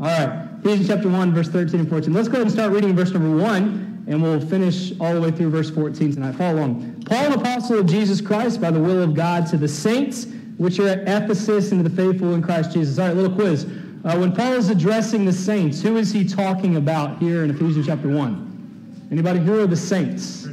All right. Ephesians chapter 1, verse 13 and 14. Let's go ahead and start reading verse number 1, and we'll finish all the way through verse 14 tonight. Follow along. Paul, an apostle of Jesus Christ, by the will of God, to the saints which are at Ephesus and to the faithful in Christ Jesus. All right, little quiz. Uh, when Paul is addressing the saints, who is he talking about here in Ephesians chapter 1? Anybody? Who are the saints?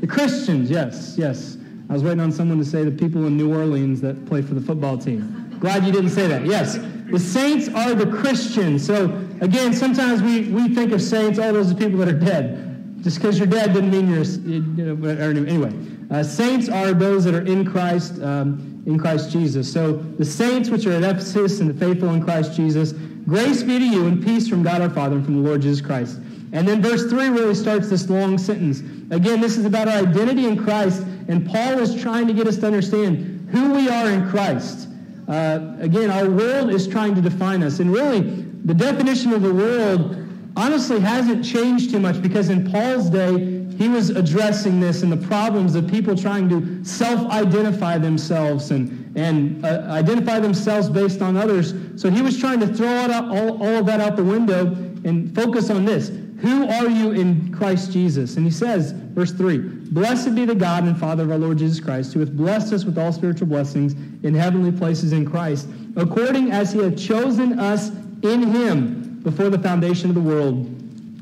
The Christians, yes, yes. I was waiting on someone to say the people in New Orleans that play for the football team. Glad you didn't say that. Yes. The saints are the Christians. So, again, sometimes we, we think of saints, all those are people that are dead. Just because you're dead doesn't mean you're, you know, anyway. Uh, saints are those that are in Christ, um, in Christ Jesus. So, the saints which are at Ephesus and the faithful in Christ Jesus, grace be to you and peace from God our Father and from the Lord Jesus Christ. And then verse 3 really starts this long sentence. Again, this is about our identity in Christ, and Paul is trying to get us to understand who we are in Christ. Uh, again, our world is trying to define us. And really, the definition of the world honestly hasn't changed too much because in Paul's day, he was addressing this and the problems of people trying to self-identify themselves and, and uh, identify themselves based on others. So he was trying to throw all, all of that out the window and focus on this. Who are you in Christ Jesus? And he says, verse 3 Blessed be the God and Father of our Lord Jesus Christ, who hath blessed us with all spiritual blessings in heavenly places in Christ, according as he hath chosen us in him before the foundation of the world,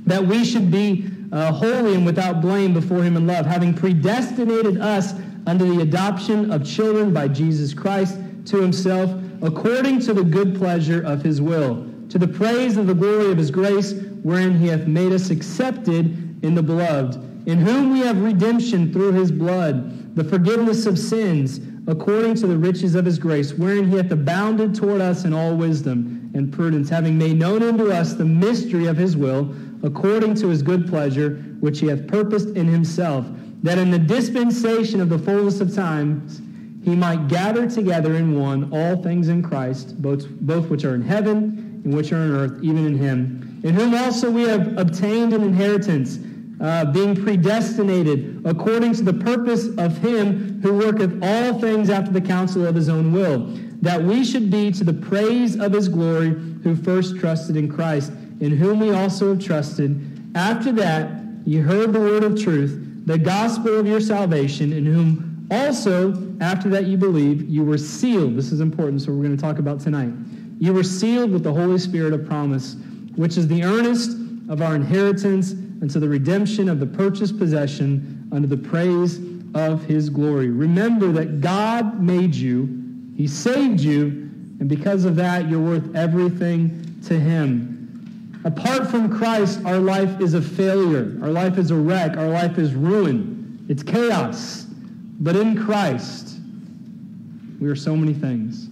that we should be uh, holy and without blame before him in love, having predestinated us unto the adoption of children by Jesus Christ to himself, according to the good pleasure of his will, to the praise of the glory of his grace wherein he hath made us accepted in the beloved, in whom we have redemption through his blood, the forgiveness of sins, according to the riches of his grace, wherein he hath abounded toward us in all wisdom and prudence, having made known unto us the mystery of his will, according to his good pleasure, which he hath purposed in himself, that in the dispensation of the fullness of times he might gather together in one all things in Christ, both, both which are in heaven which are on earth, even in him in whom also we have obtained an inheritance, uh, being predestinated according to the purpose of him who worketh all things after the counsel of his own will, that we should be to the praise of his glory who first trusted in Christ, in whom we also have trusted. After that, you heard the word of truth, the gospel of your salvation, in whom also, after that you believe, you were sealed. This is important, so we're going to talk about tonight. You were sealed with the Holy Spirit of promise which is the earnest of our inheritance unto the redemption of the purchased possession unto the praise of his glory. Remember that God made you, he saved you, and because of that, you're worth everything to him. Apart from Christ, our life is a failure. Our life is a wreck. Our life is ruin. It's chaos. But in Christ, we are so many things.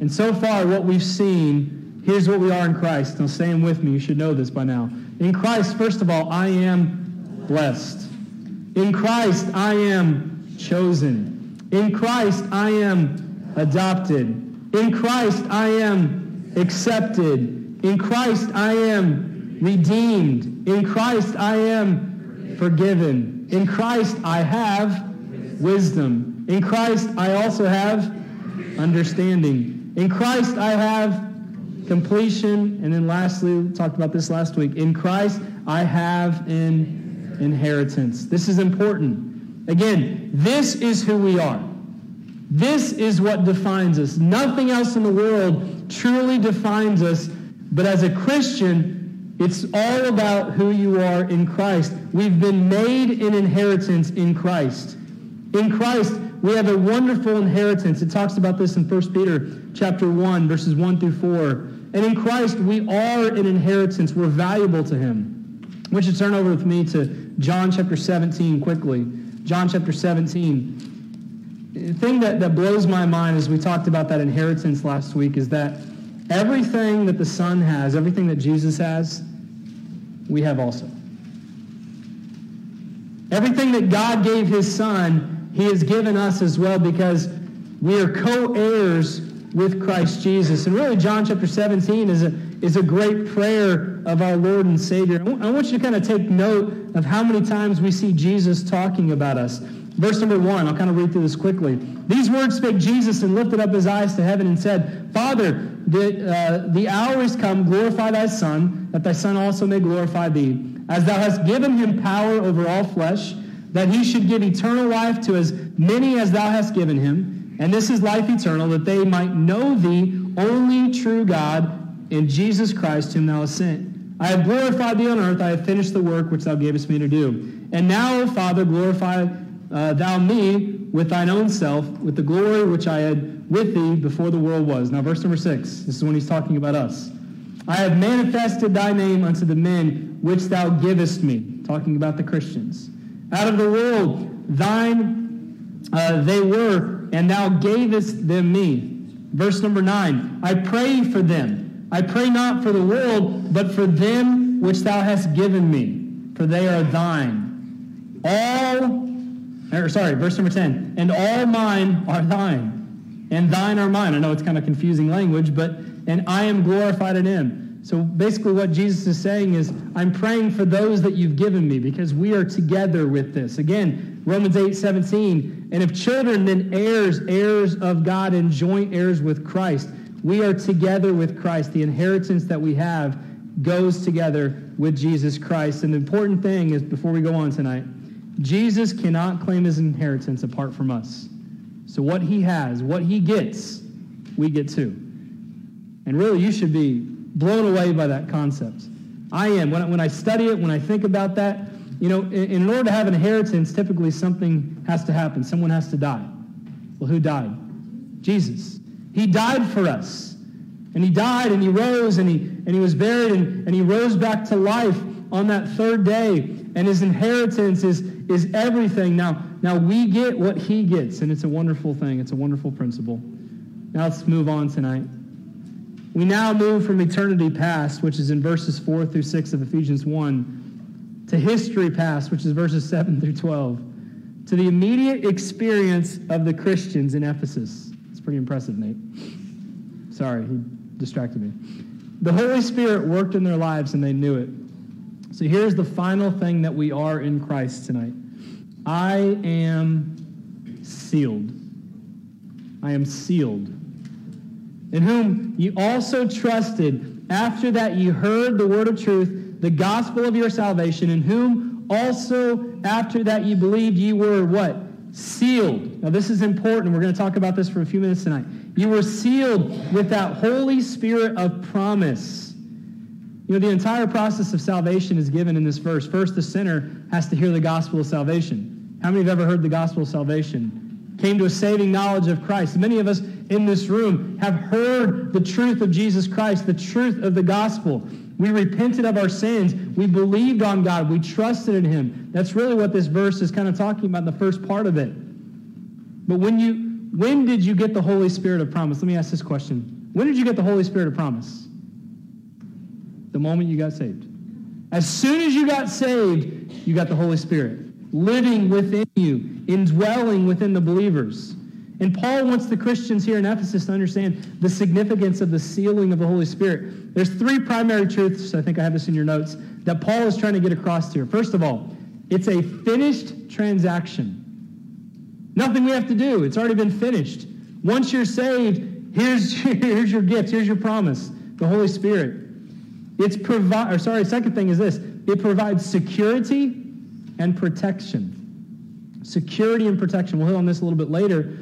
And so far, what we've seen Here's what we are in Christ. Now, saying with me. You should know this by now. In Christ, first of all, I am blessed. In Christ, I am chosen. In Christ, I am adopted. In Christ, I am accepted. In Christ, I am redeemed. In Christ, I am forgiven. In Christ, I have wisdom. In Christ, I also have understanding. In Christ, I have completion. And then lastly, we talked about this last week. In Christ, I have an inheritance. This is important. Again, this is who we are. This is what defines us. Nothing else in the world truly defines us. But as a Christian, it's all about who you are in Christ. We've been made an inheritance in Christ. In Christ, we have a wonderful inheritance. It talks about this in 1 Peter chapter 1, verses 1 through 4. And in Christ, we are an inheritance. We're valuable to him. I want you to turn over with me to John chapter 17 quickly. John chapter 17. The thing that, that blows my mind as we talked about that inheritance last week is that everything that the Son has, everything that Jesus has, we have also. Everything that God gave his Son, he has given us as well because we are co-heirs with Christ Jesus. And really, John chapter 17 is a, is a great prayer of our Lord and Savior. I want you to kind of take note of how many times we see Jesus talking about us. Verse number one, I'll kind of read through this quickly. These words spake Jesus and lifted up his eyes to heaven and said, Father, the, uh, the hour is come, glorify thy Son, that thy Son also may glorify thee, as thou hast given him power over all flesh, that he should give eternal life to as many as thou hast given him. And this is life eternal, that they might know thee, only true God, in Jesus Christ, whom thou hast sent. I have glorified thee on earth. I have finished the work which thou gavest me to do. And now, Father, glorify uh, thou me with thine own self, with the glory which I had with thee before the world was. Now, verse number six. This is when he's talking about us. I have manifested thy name unto the men which thou givest me. Talking about the Christians. Out of the world, thine uh, they were, and thou gavest them me. Verse number nine. I pray for them I pray not for the world, but for them which thou hast given me, for they are thine. All, or sorry, verse number 10, and all mine are thine, and thine are mine. I know it's kind of confusing language, but, and I am glorified in him. So basically what Jesus is saying is, I'm praying for those that you've given me, because we are together with this. Again, Romans 8, 17, and if children, then heirs, heirs of God, and joint heirs with Christ we are together with Christ. The inheritance that we have goes together with Jesus Christ. And the important thing is, before we go on tonight, Jesus cannot claim his inheritance apart from us. So what he has, what he gets, we get too. And really, you should be blown away by that concept. I am. When I, when I study it, when I think about that, you know, in, in order to have an inheritance, typically something has to happen. Someone has to die. Well, who died? Jesus. He died for us. And he died and he rose and he, and he was buried and, and he rose back to life on that third day. And his inheritance is, is everything. Now, now we get what he gets, and it's a wonderful thing. It's a wonderful principle. Now let's move on tonight. We now move from eternity past, which is in verses 4 through 6 of Ephesians 1, to history past, which is verses 7 through 12, to the immediate experience of the Christians in Ephesus. It's pretty impressive, Nate. Sorry, he distracted me. The Holy Spirit worked in their lives and they knew it. So here's the final thing that we are in Christ tonight. I am sealed. I am sealed. In whom you also trusted after that you heard the word of truth, the gospel of your salvation, in whom also after that you believed you were what? sealed. Now, this is important. We're going to talk about this for a few minutes tonight. You were sealed with that Holy Spirit of promise. You know, the entire process of salvation is given in this verse. First, the sinner has to hear the gospel of salvation. How many have ever heard the gospel of salvation? Came to a saving knowledge of Christ. Many of us in this room have heard the truth of Jesus Christ, the truth of the gospel. We repented of our sins. We believed on God. We trusted in him. That's really what this verse is kind of talking about in the first part of it. But when you when did you get the Holy Spirit of promise? Let me ask this question. When did you get the Holy Spirit of promise? The moment you got saved. As soon as you got saved, you got the Holy Spirit living within you, indwelling within the believers. And Paul wants the Christians here in Ephesus to understand the significance of the sealing of the Holy Spirit. There's three primary truths, I think I have this in your notes, that Paul is trying to get across here. First of all, it's a finished transaction. Nothing we have to do. It's already been finished. Once you're saved, here's, here's your gift, here's your promise, the Holy Spirit. It's provide or sorry, second thing is this. It provides security and protection. Security and protection. We'll hit on this a little bit later.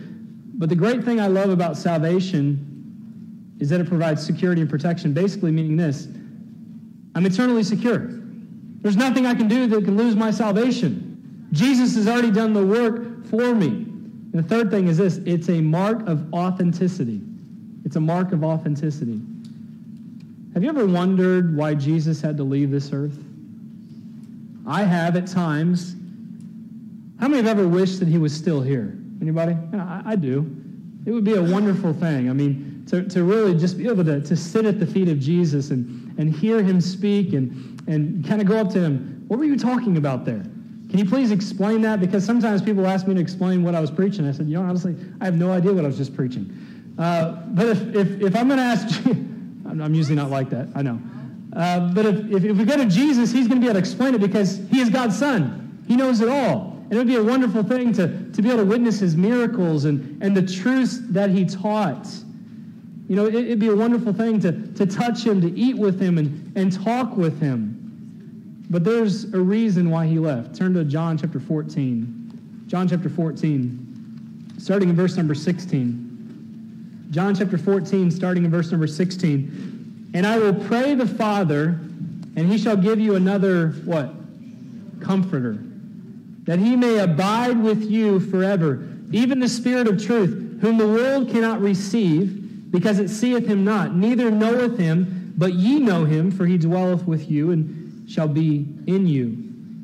But the great thing I love about salvation is that it provides security and protection, basically meaning this I'm eternally secure. There's nothing I can do that can lose my salvation. Jesus has already done the work for me. And the third thing is this it's a mark of authenticity. It's a mark of authenticity. Have you ever wondered why Jesus had to leave this earth? I have at times. How many have ever wished that he was still here? Anybody? Yeah, I, I, do. It would be a wonderful thing. I mean, to, to really just be able to, to sit at the feet of Jesus and, and hear him speak and, and kind of go up to him. What were you talking about there? Can you please explain that? Because sometimes people ask me to explain what I was preaching. I said, you know, honestly, I have no idea what I was just preaching. Uh, but if, if, if I'm going to ask, I'm, I'm usually not like that, I know. Uh, but if, if, if we go to Jesus, he's going to be able to explain it because he is God's son. He knows it all. And it would be a wonderful thing to, to be able to witness his miracles and, and the truths that he taught. You know, it, would be a wonderful thing to, to touch him, to eat with him, and, and talk with him. But there's a reason why he left. Turn to John chapter 14. John chapter 14, starting in verse number 16. John chapter 14, starting in verse number 16. And I will pray the Father, and he shall give you another, what? Comforter. That he may abide with you forever. Even the Spirit of truth, whom the world cannot receive, because it seeth him not, neither knoweth him, but ye know him, for he dwelleth with you, and shall be in you.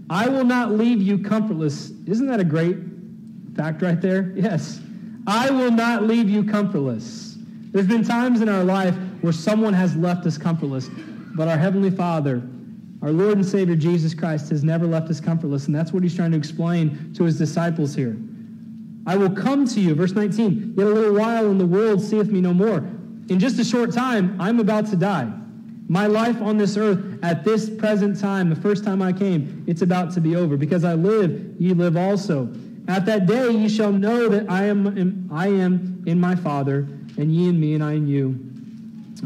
I will not leave you comfortless. Isn't that a great fact right there? Yes. I will not leave you comfortless. There's been times in our life where someone has left us comfortless, but our Heavenly Father, our Lord and Savior Jesus Christ, has never left us comfortless, and that's what he's trying to explain to his disciples here. I will come to you, verse 19, yet a little while and the world seeth me no more. In just a short time, I'm about to die. My life on this earth at this present time, the first time I came, it's about to be over. Because I live, ye live also. At that day ye shall know that I am, I am in my Father, and ye in me, and I in you.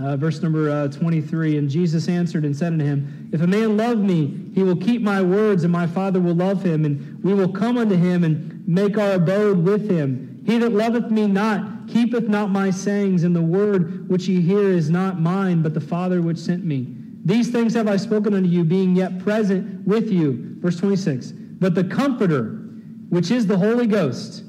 Uh, verse number uh, 23 And Jesus answered and said unto him, If a man love me, he will keep my words, and my Father will love him, and we will come unto him and make our abode with him. He that loveth me not, keepeth not my sayings, and the word which ye hear is not mine, but the Father which sent me. These things have I spoken unto you, being yet present with you. Verse 26. But the Comforter, which is the Holy Ghost,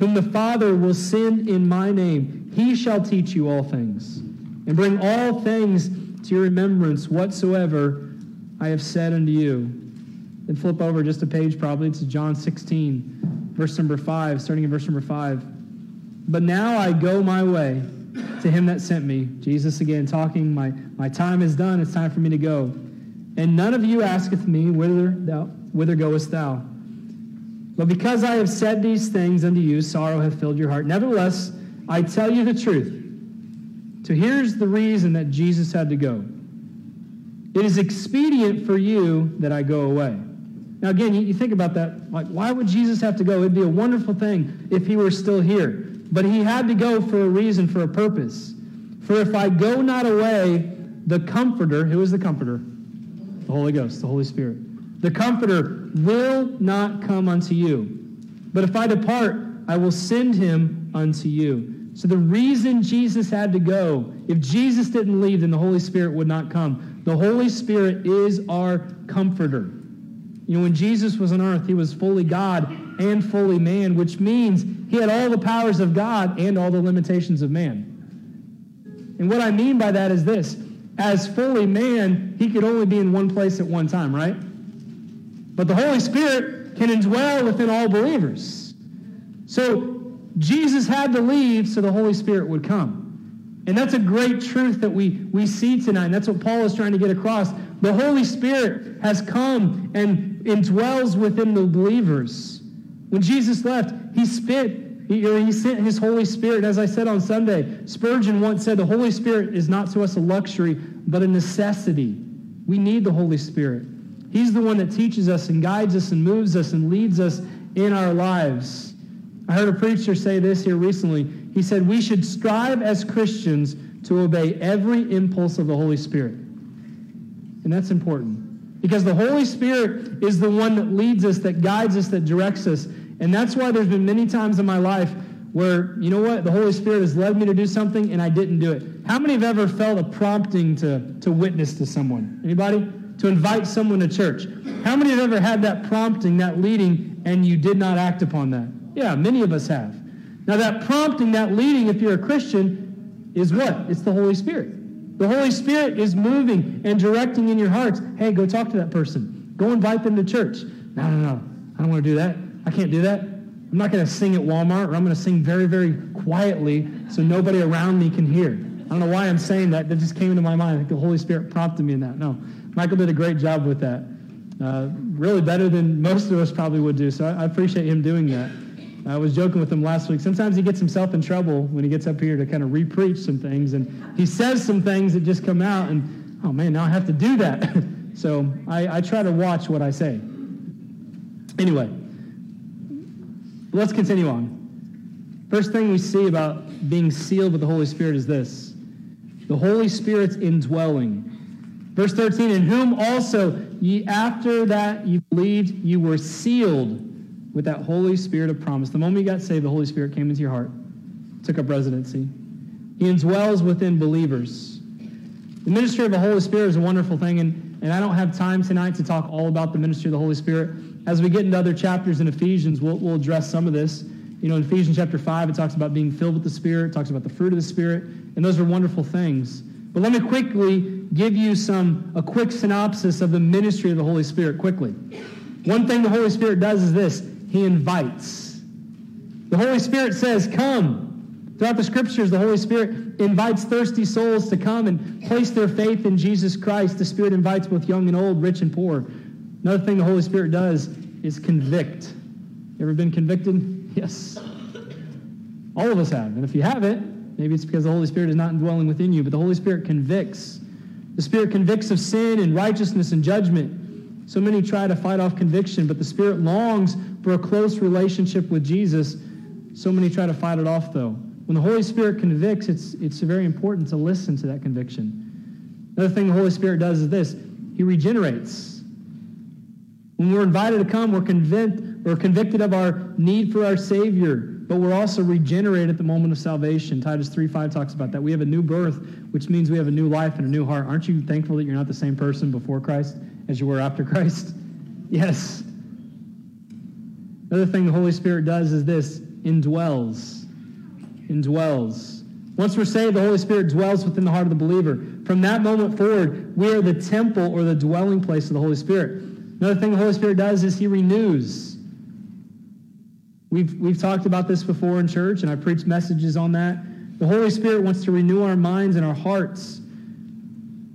whom the Father will send in my name, he shall teach you all things, and bring all things to your remembrance whatsoever I have said unto you. Then flip over just a page probably to John 16, verse number 5, starting in verse number 5. But now I go my way to him that sent me. Jesus again talking, my, my time is done, it's time for me to go. And none of you asketh me, whither, thou, whither goest thou? But because I have said these things unto you, sorrow hath filled your heart. Nevertheless, I tell you the truth. So here's the reason that Jesus had to go. It is expedient for you that I go away. Now, again, you, think about that. Like, why would Jesus have to go? It'd be a wonderful thing if he were still here. But he had to go for a reason, for a purpose. For if I go not away, the Comforter, who is the Comforter? The Holy Ghost, the Holy Spirit. The Comforter will not come unto you. But if I depart, I will send him unto you. So the reason Jesus had to go, if Jesus didn't leave, then the Holy Spirit would not come. The Holy Spirit is our comforter. You know, when Jesus was on earth, he was fully God and fully man, which means he had all the powers of God and all the limitations of man. And what I mean by that is this as fully man, he could only be in one place at one time, right? But the Holy Spirit can indwell within all believers. So Jesus had to leave so the Holy Spirit would come. And that's a great truth that we, we see tonight. And that's what Paul is trying to get across. The Holy Spirit has come and indwells within the believers. When Jesus left, he spent, he, he sent his Holy Spirit. As I said on Sunday, Spurgeon once said, the Holy Spirit is not to us a luxury, but a necessity. We need the Holy Spirit. He's the one that teaches us and guides us and moves us and leads us in our lives. I heard a preacher say this here recently. He said, We should strive as Christians to obey every impulse of the Holy Spirit. And that's important. Because the Holy Spirit is the one that leads us, that guides us, that directs us. And that's why there's been many times in my life where, you know what, the Holy Spirit has led me to do something and I didn't do it. How many have ever felt a prompting to, to witness to someone? Anybody? To invite someone to church? How many have ever had that prompting, that leading, and you did not act upon that? Yeah, many of us have. Now, that prompting, that leading, if you're a Christian, is what? It's the Holy Spirit. The Holy Spirit is moving and directing in your hearts. Hey, go talk to that person. Go invite them to church. No, no, no. I don't want to do that. I can't do that. I'm not going to sing at Walmart, or I'm going to sing very, very quietly so nobody around me can hear. I don't know why I'm saying that. That just came into my mind. I think the Holy Spirit prompted me in that. No, Michael did a great job with that. Uh, really better than most of us probably would do. So I, I appreciate him doing that. I was joking with him last week. Sometimes he gets himself in trouble when he gets up here to kind of repreach some things, and he says some things that just come out, and oh man, now I have to do that. so I, I try to watch what I say. Anyway, let's continue on. First thing we see about being sealed with the Holy Spirit is this the Holy Spirit's indwelling. Verse 13, in whom also ye after that you believed, you were sealed with that Holy Spirit of promise. The moment you got saved, the Holy Spirit came into your heart, took up residency. He indwells within believers. The ministry of the Holy Spirit is a wonderful thing, and, and I don't have time tonight to talk all about the ministry of the Holy Spirit. As we get into other chapters in Ephesians, we'll, we'll address some of this. You know, in Ephesians chapter 5, it talks about being filled with the Spirit, it talks about the fruit of the Spirit, and those are wonderful things. But let me quickly give you some a quick synopsis of the ministry of the Holy Spirit quickly. One thing the Holy Spirit does is this, he invites. The Holy Spirit says, "Come." Throughout the scriptures, the Holy Spirit invites thirsty souls to come and place their faith in Jesus Christ. The Spirit invites both young and old, rich and poor. Another thing the Holy Spirit does is convict. You ever been convicted? Yes. All of us have. And if you haven't, maybe it's because the Holy Spirit is not indwelling within you, but the Holy Spirit convicts. The Spirit convicts of sin and righteousness and judgment. So many try to fight off conviction, but the Spirit longs for a close relationship with Jesus. So many try to fight it off, though. When the Holy Spirit convicts, it's, it's very important to listen to that conviction. Another thing the Holy Spirit does is this He regenerates. When we're invited to come, we're convinced we're convicted of our need for our Savior, but we're also regenerated at the moment of salvation. Titus 3.5 talks about that. We have a new birth, which means we have a new life and a new heart. Aren't you thankful that you're not the same person before Christ as you were after Christ? Yes. Another thing the Holy Spirit does is this, indwells. Indwells. Once we're saved, the Holy Spirit dwells within the heart of the believer. From that moment forward, we are the temple or the dwelling place of the Holy Spirit. Another thing the Holy Spirit does is he renews. We've, we've talked about this before in church, and I preached messages on that. The Holy Spirit wants to renew our minds and our hearts.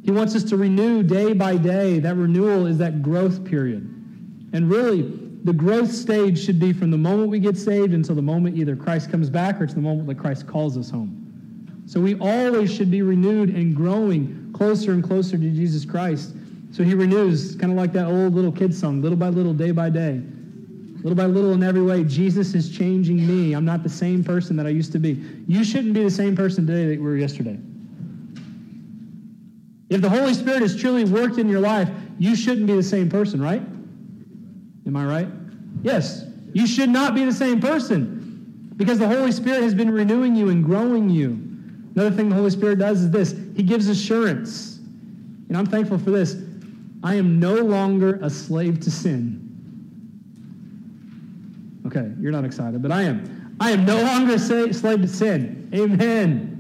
He wants us to renew day by day. That renewal is that growth period. And really, the growth stage should be from the moment we get saved until the moment either Christ comes back or to the moment that Christ calls us home. So we always should be renewed and growing closer and closer to Jesus Christ. So he renews, kind of like that old little kid song, little by little, day by day. Little by little, in every way, Jesus is changing me. I'm not the same person that I used to be. You shouldn't be the same person today that you were yesterday. If the Holy Spirit has truly worked in your life, you shouldn't be the same person, right? Am I right? Yes. You should not be the same person because the Holy Spirit has been renewing you and growing you. Another thing the Holy Spirit does is this He gives assurance. And I'm thankful for this. I am no longer a slave to sin. Okay, you're not excited, but I am. I am no longer a slave to sin. Amen.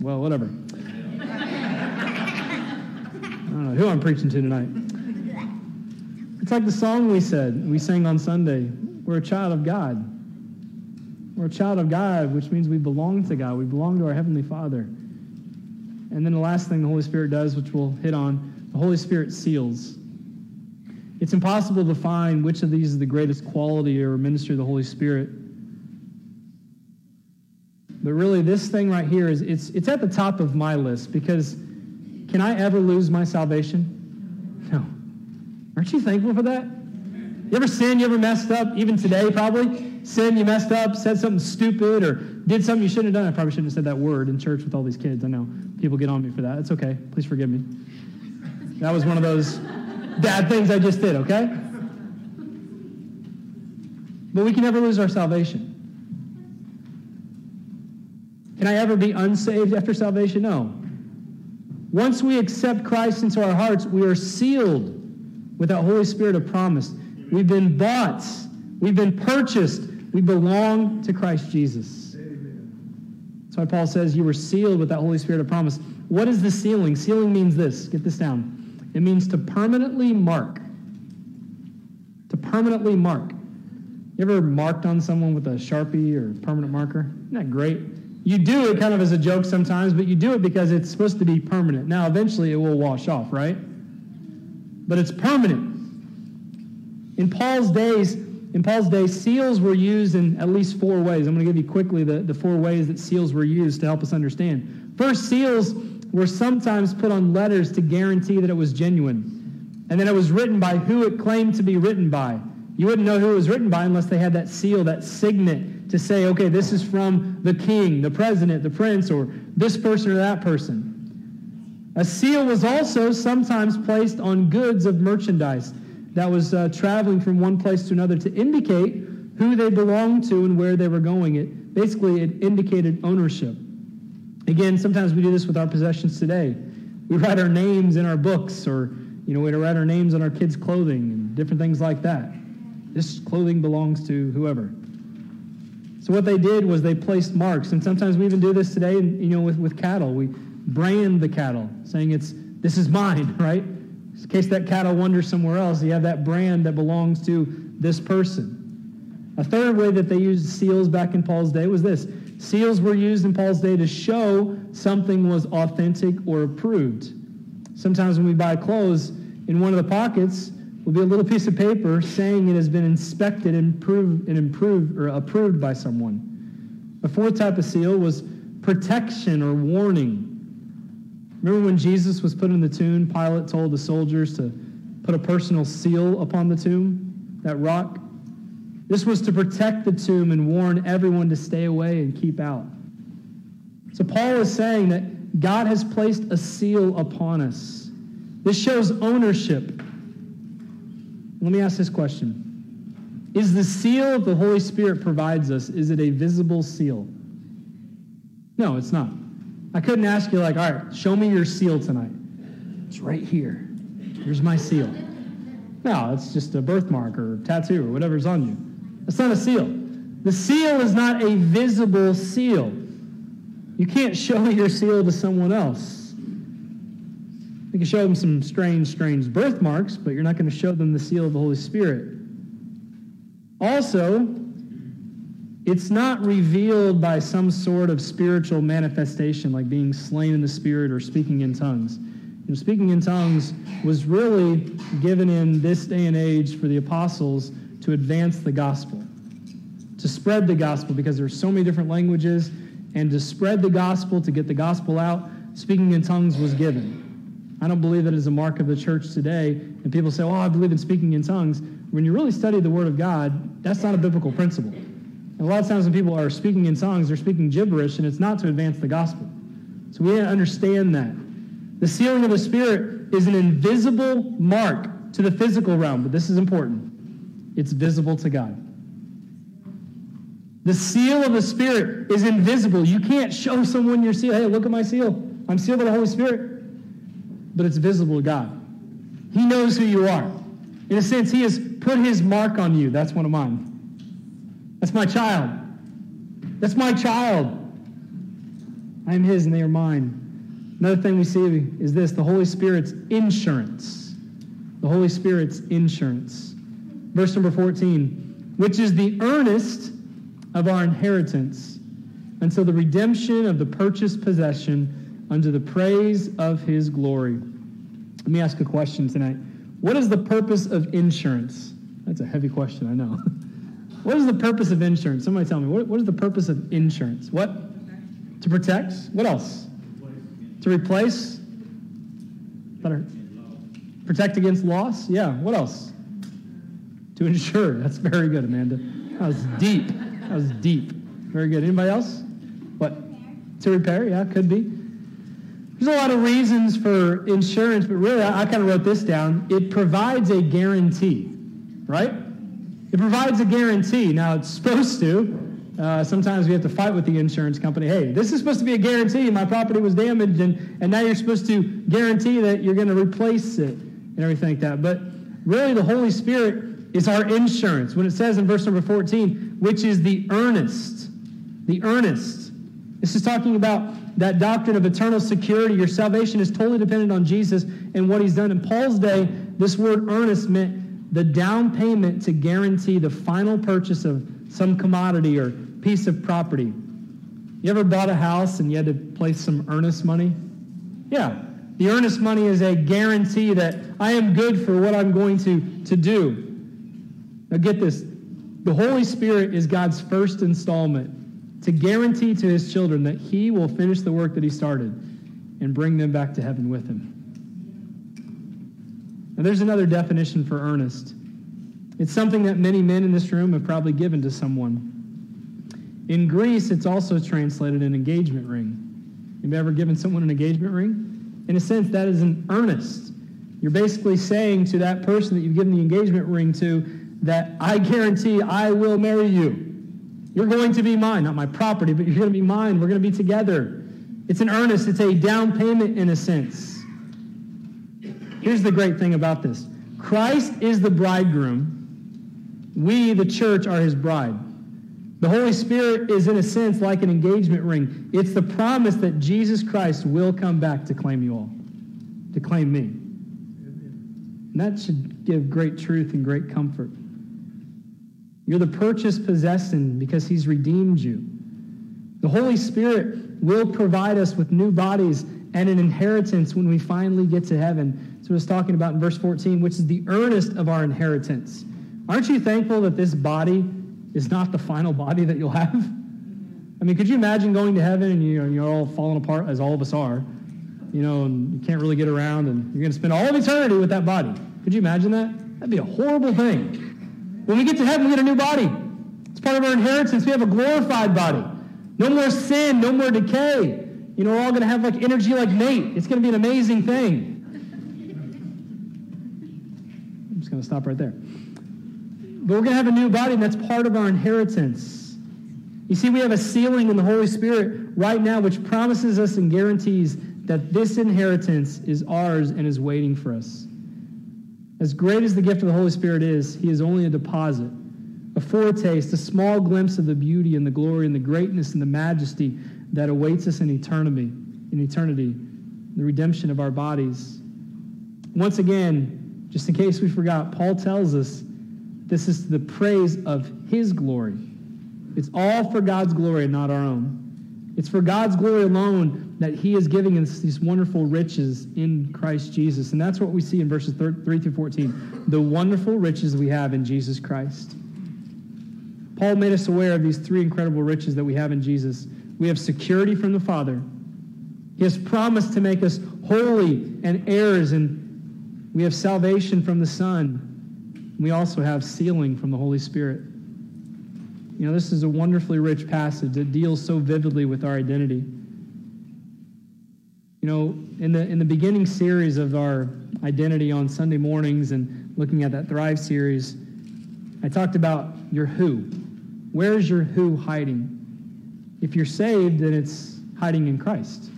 Well, whatever. I don't know who I'm preaching to tonight. It's like the song we said, we sang on Sunday. We're a child of God. We're a child of God, which means we belong to God. We belong to our Heavenly Father. And then the last thing the Holy Spirit does, which we'll hit on, the Holy Spirit seals. It's impossible to find which of these is the greatest quality or ministry of the Holy Spirit. But really, this thing right here is it's, it's at the top of my list because can I ever lose my salvation? No. Aren't you thankful for that? You ever sin? You ever messed up? Even today, probably. Sin, you messed up, said something stupid, or did something you shouldn't have done. I probably shouldn't have said that word in church with all these kids. I know people get on me for that. It's okay. Please forgive me. That was one of those bad things I just did, okay? But we can never lose our salvation. Can I ever be unsaved after salvation? No. Once we accept Christ into our hearts, we are sealed with that Holy Spirit of promise. We've been bought. We've been purchased. We belong to Christ Jesus. That's why Paul says you were sealed with that Holy Spirit of promise. What is the sealing? Sealing means this. Get this down. It means to permanently mark. To permanently mark. You ever marked on someone with a Sharpie or permanent marker? Isn't that great? You do it kind of as a joke sometimes, but you do it because it's supposed to be permanent. Now, eventually it will wash off, right? But it's permanent. In Paul's days, in Paul's day, seals were used in at least four ways. I'm going to give you quickly the, the four ways that seals were used to help us understand. First, seals were sometimes put on letters to guarantee that it was genuine. And then it was written by who it claimed to be written by. You wouldn't know who it was written by unless they had that seal, that signet to say, okay, this is from the king, the president, the prince, or this person or that person. A seal was also sometimes placed on goods of merchandise that was uh, traveling from one place to another to indicate who they belonged to and where they were going. It basically it indicated ownership. Again, sometimes we do this with our possessions today. We write our names in our books, or you know, we write our names on our kids' clothing and different things like that. This clothing belongs to whoever. So what they did was they placed marks, and sometimes we even do this today. You know, with, with cattle, we brand the cattle, saying it's this is mine, right? In case that cattle wanders somewhere else, you have that brand that belongs to this person. A third way that they used seals back in Paul's day was this. Seals were used in Paul's day to show something was authentic or approved. Sometimes when we buy clothes, in one of the pockets will be a little piece of paper saying it has been inspected and, approved and improved or approved by someone. A fourth type of seal was protection or warning. Remember when Jesus was put in the tomb, Pilate told the soldiers to put a personal seal upon the tomb, that rock? This was to protect the tomb and warn everyone to stay away and keep out. So Paul is saying that God has placed a seal upon us. This shows ownership. Let me ask this question. Is the seal the Holy Spirit provides us, is it a visible seal? No, it's not. I couldn't ask you, like, all right, show me your seal tonight. It's right here. Here's my seal. No, it's just a birthmark or tattoo or whatever's on you. It's not a seal. The seal is not a visible seal. You can't show your seal to someone else. You can show them some strange, strange birthmarks, but you're not going to show them the seal of the Holy Spirit. Also, it's not revealed by some sort of spiritual manifestation like being slain in the spirit or speaking in tongues. You know, speaking in tongues was really given in this day and age for the apostles to advance the gospel, to spread the gospel because there are so many different languages, and to spread the gospel, to get the gospel out, speaking in tongues was given. I don't believe that is a mark of the church today. And people say, oh, I believe in speaking in tongues. When you really study the Word of God, that's not a biblical principle. And a lot of times when people are speaking in tongues, they're speaking gibberish, and it's not to advance the gospel. So we understand that. The sealing of the Spirit is an invisible mark to the physical realm, but this is important. It's visible to God. The seal of the Spirit is invisible. You can't show someone your seal. Hey, look at my seal. I'm sealed by the Holy Spirit. But it's visible to God. He knows who you are. In a sense, He has put His mark on you. That's one of mine. That's my child. That's my child. I am his and they are mine. Another thing we see is this the Holy Spirit's insurance. The Holy Spirit's insurance. Verse number 14, which is the earnest of our inheritance until the redemption of the purchased possession unto the praise of his glory. Let me ask a question tonight. What is the purpose of insurance? That's a heavy question, I know. What is the purpose of insurance? Somebody tell me. What, what is the purpose of insurance? What? To protect? What else? To replace? Better. Protect against loss? Yeah. What else? To insure. That's very good, Amanda. That was deep. That was deep. Very good. Anybody else? What? To repair? Yeah, could be. There's a lot of reasons for insurance, but really, I, I kind of wrote this down. It provides a guarantee, right? It provides a guarantee. Now, it's supposed to. Uh, sometimes we have to fight with the insurance company. Hey, this is supposed to be a guarantee. My property was damaged, and, and now you're supposed to guarantee that you're going to replace it and everything like that. But really, the Holy Spirit is our insurance. When it says in verse number 14, which is the earnest, the earnest. This is talking about that doctrine of eternal security. Your salvation is totally dependent on Jesus and what he's done. In Paul's day, this word earnest meant the down payment to guarantee the final purchase of some commodity or piece of property. You ever bought a house and you had to place some earnest money? Yeah. The earnest money is a guarantee that I am good for what I'm going to, to do. Now get this. The Holy Spirit is God's first installment to guarantee to his children that he will finish the work that he started and bring them back to heaven with him. Now, there's another definition for earnest. It's something that many men in this room have probably given to someone. In Greece, it's also translated an engagement ring. Have you ever given someone an engagement ring? In a sense, that is an earnest. You're basically saying to that person that you've given the engagement ring to that I guarantee I will marry you. You're going to be mine, not my property, but you're going to be mine. We're going to be together. It's an earnest, it's a down payment in a sense. Here's the great thing about this Christ is the bridegroom. We, the church, are his bride. The Holy Spirit is, in a sense, like an engagement ring. It's the promise that Jesus Christ will come back to claim you all, to claim me. And that should give great truth and great comfort. You're the purchased possession because he's redeemed you. The Holy Spirit will provide us with new bodies and an inheritance when we finally get to heaven. So it's talking about in verse 14, which is the earnest of our inheritance. Aren't you thankful that this body is not the final body that you'll have? I mean, could you imagine going to heaven and you know, you're all falling apart, as all of us are, you know, and you can't really get around, and you're going to spend all of eternity with that body? Could you imagine that? That'd be a horrible thing. When we get to heaven, we get a new body. It's part of our inheritance. We have a glorified body. No more sin, no more decay. You know, we're all going to have like energy like Nate. It's going to be an amazing thing. I'm just going to stop right there. But we're going to have a new body, and that's part of our inheritance. You see, we have a sealing in the Holy Spirit right now, which promises us and guarantees that this inheritance is ours and is waiting for us. As great as the gift of the Holy Spirit is, he is only a deposit, a foretaste, a small glimpse of the beauty and the glory and the greatness and the majesty that awaits us in eternity, in eternity, the redemption of our bodies. Once again, just in case we forgot, Paul tells us this is the praise of his glory. It's all for God's glory and not our own. It's for God's glory alone that he is giving us these wonderful riches in Christ Jesus. And that's what we see in verses 3 through 14. The wonderful riches we have in Jesus Christ. Paul made us aware of these three incredible riches that we have in Jesus. We have security from the Father. He has promised to make us holy and heirs, and we have salvation from the Son. We also have sealing from the Holy Spirit. You know, this is a wonderfully rich passage that deals so vividly with our identity. You know, in the, in the beginning series of our identity on Sunday mornings and looking at that Thrive series, I talked about your who. Where's your who hiding? If you're saved, then it's hiding in Christ.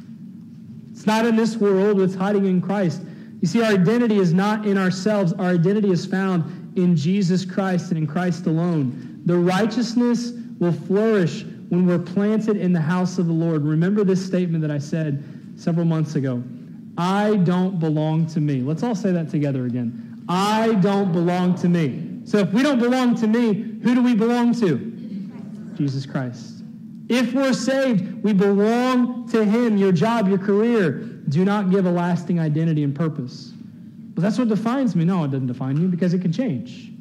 It's not in this world, it's hiding in Christ. You see, our identity is not in ourselves. Our identity is found in Jesus Christ and in Christ alone. The righteousness will flourish when we're planted in the house of the Lord. Remember this statement that I said several months ago. I don't belong to me. Let's all say that together again. I don't belong to me. So if we don't belong to me, who do we belong to? Jesus Christ. If we're saved, we belong to him. Your job, your career do not give a lasting identity and purpose. Well, that's what defines me. No, it doesn't define you because it can change.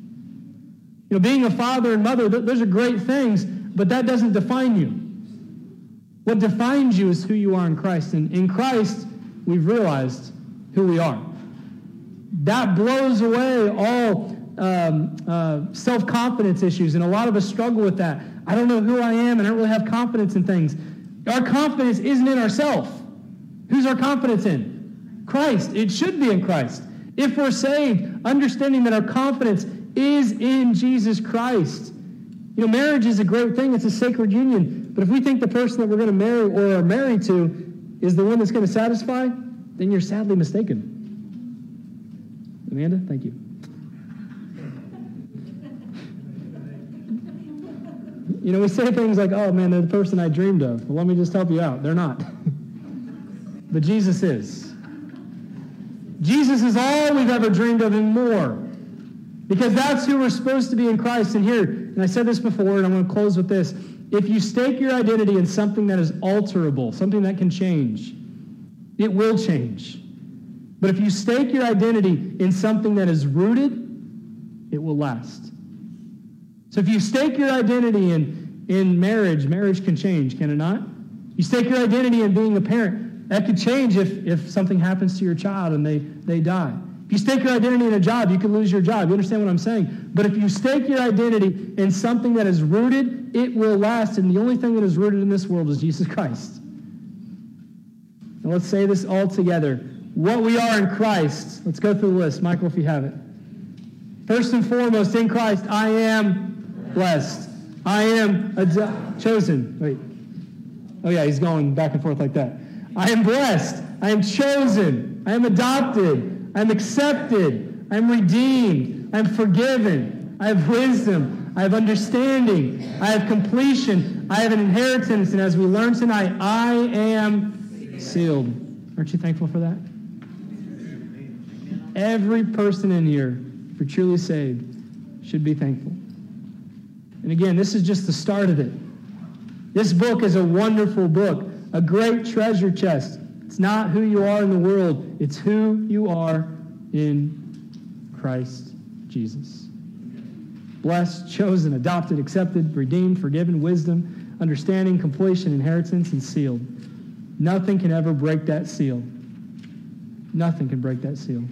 You know, being a father and mother, those are great things, but that doesn't define you. What defines you is who you are in Christ. And in Christ, we've realized who we are. That blows away all um, uh, self confidence issues, and a lot of us struggle with that. I don't know who I am, and I don't really have confidence in things. Our confidence isn't in ourselves. Who's our confidence in? Christ. It should be in Christ. If we're saved, understanding that our confidence is in Jesus Christ. You know, marriage is a great thing. It's a sacred union. But if we think the person that we're going to marry or are married to is the one that's going to satisfy, then you're sadly mistaken. Amanda, thank you. You know, we say things like, oh man, they're the person I dreamed of. Well, let me just help you out. They're not. but Jesus is. Jesus is all we've ever dreamed of and more. Because that's who we're supposed to be in Christ. And here, and I said this before, and I'm going to close with this. If you stake your identity in something that is alterable, something that can change, it will change. But if you stake your identity in something that is rooted, it will last. So if you stake your identity in, in marriage, marriage can change, can it not? You stake your identity in being a parent, that could change if, if something happens to your child and they, they die. If you stake your identity in a job, you could lose your job. You understand what I'm saying? But if you stake your identity in something that is rooted, it will last. And the only thing that is rooted in this world is Jesus Christ. Now let's say this all together. What we are in Christ. Let's go through the list. Michael, if you have it. First and foremost, in Christ, I am blessed. I am ad- chosen. Wait. Oh, yeah, he's going back and forth like that. I am blessed. I am chosen. I am adopted. I am accepted. I am redeemed. I am forgiven. I have wisdom. I have understanding. I have completion. I have an inheritance. And as we learn tonight, I am sealed. Aren't you thankful for that? Every person in here, if you're truly saved, should be thankful. And again, this is just the start of it. This book is a wonderful book, a great treasure chest. It's not who you are in the world, it's who you are in Christ Jesus. Blessed, chosen, adopted, accepted, redeemed, forgiven, wisdom, understanding, completion, inheritance, and sealed. Nothing can ever break that seal. Nothing can break that seal.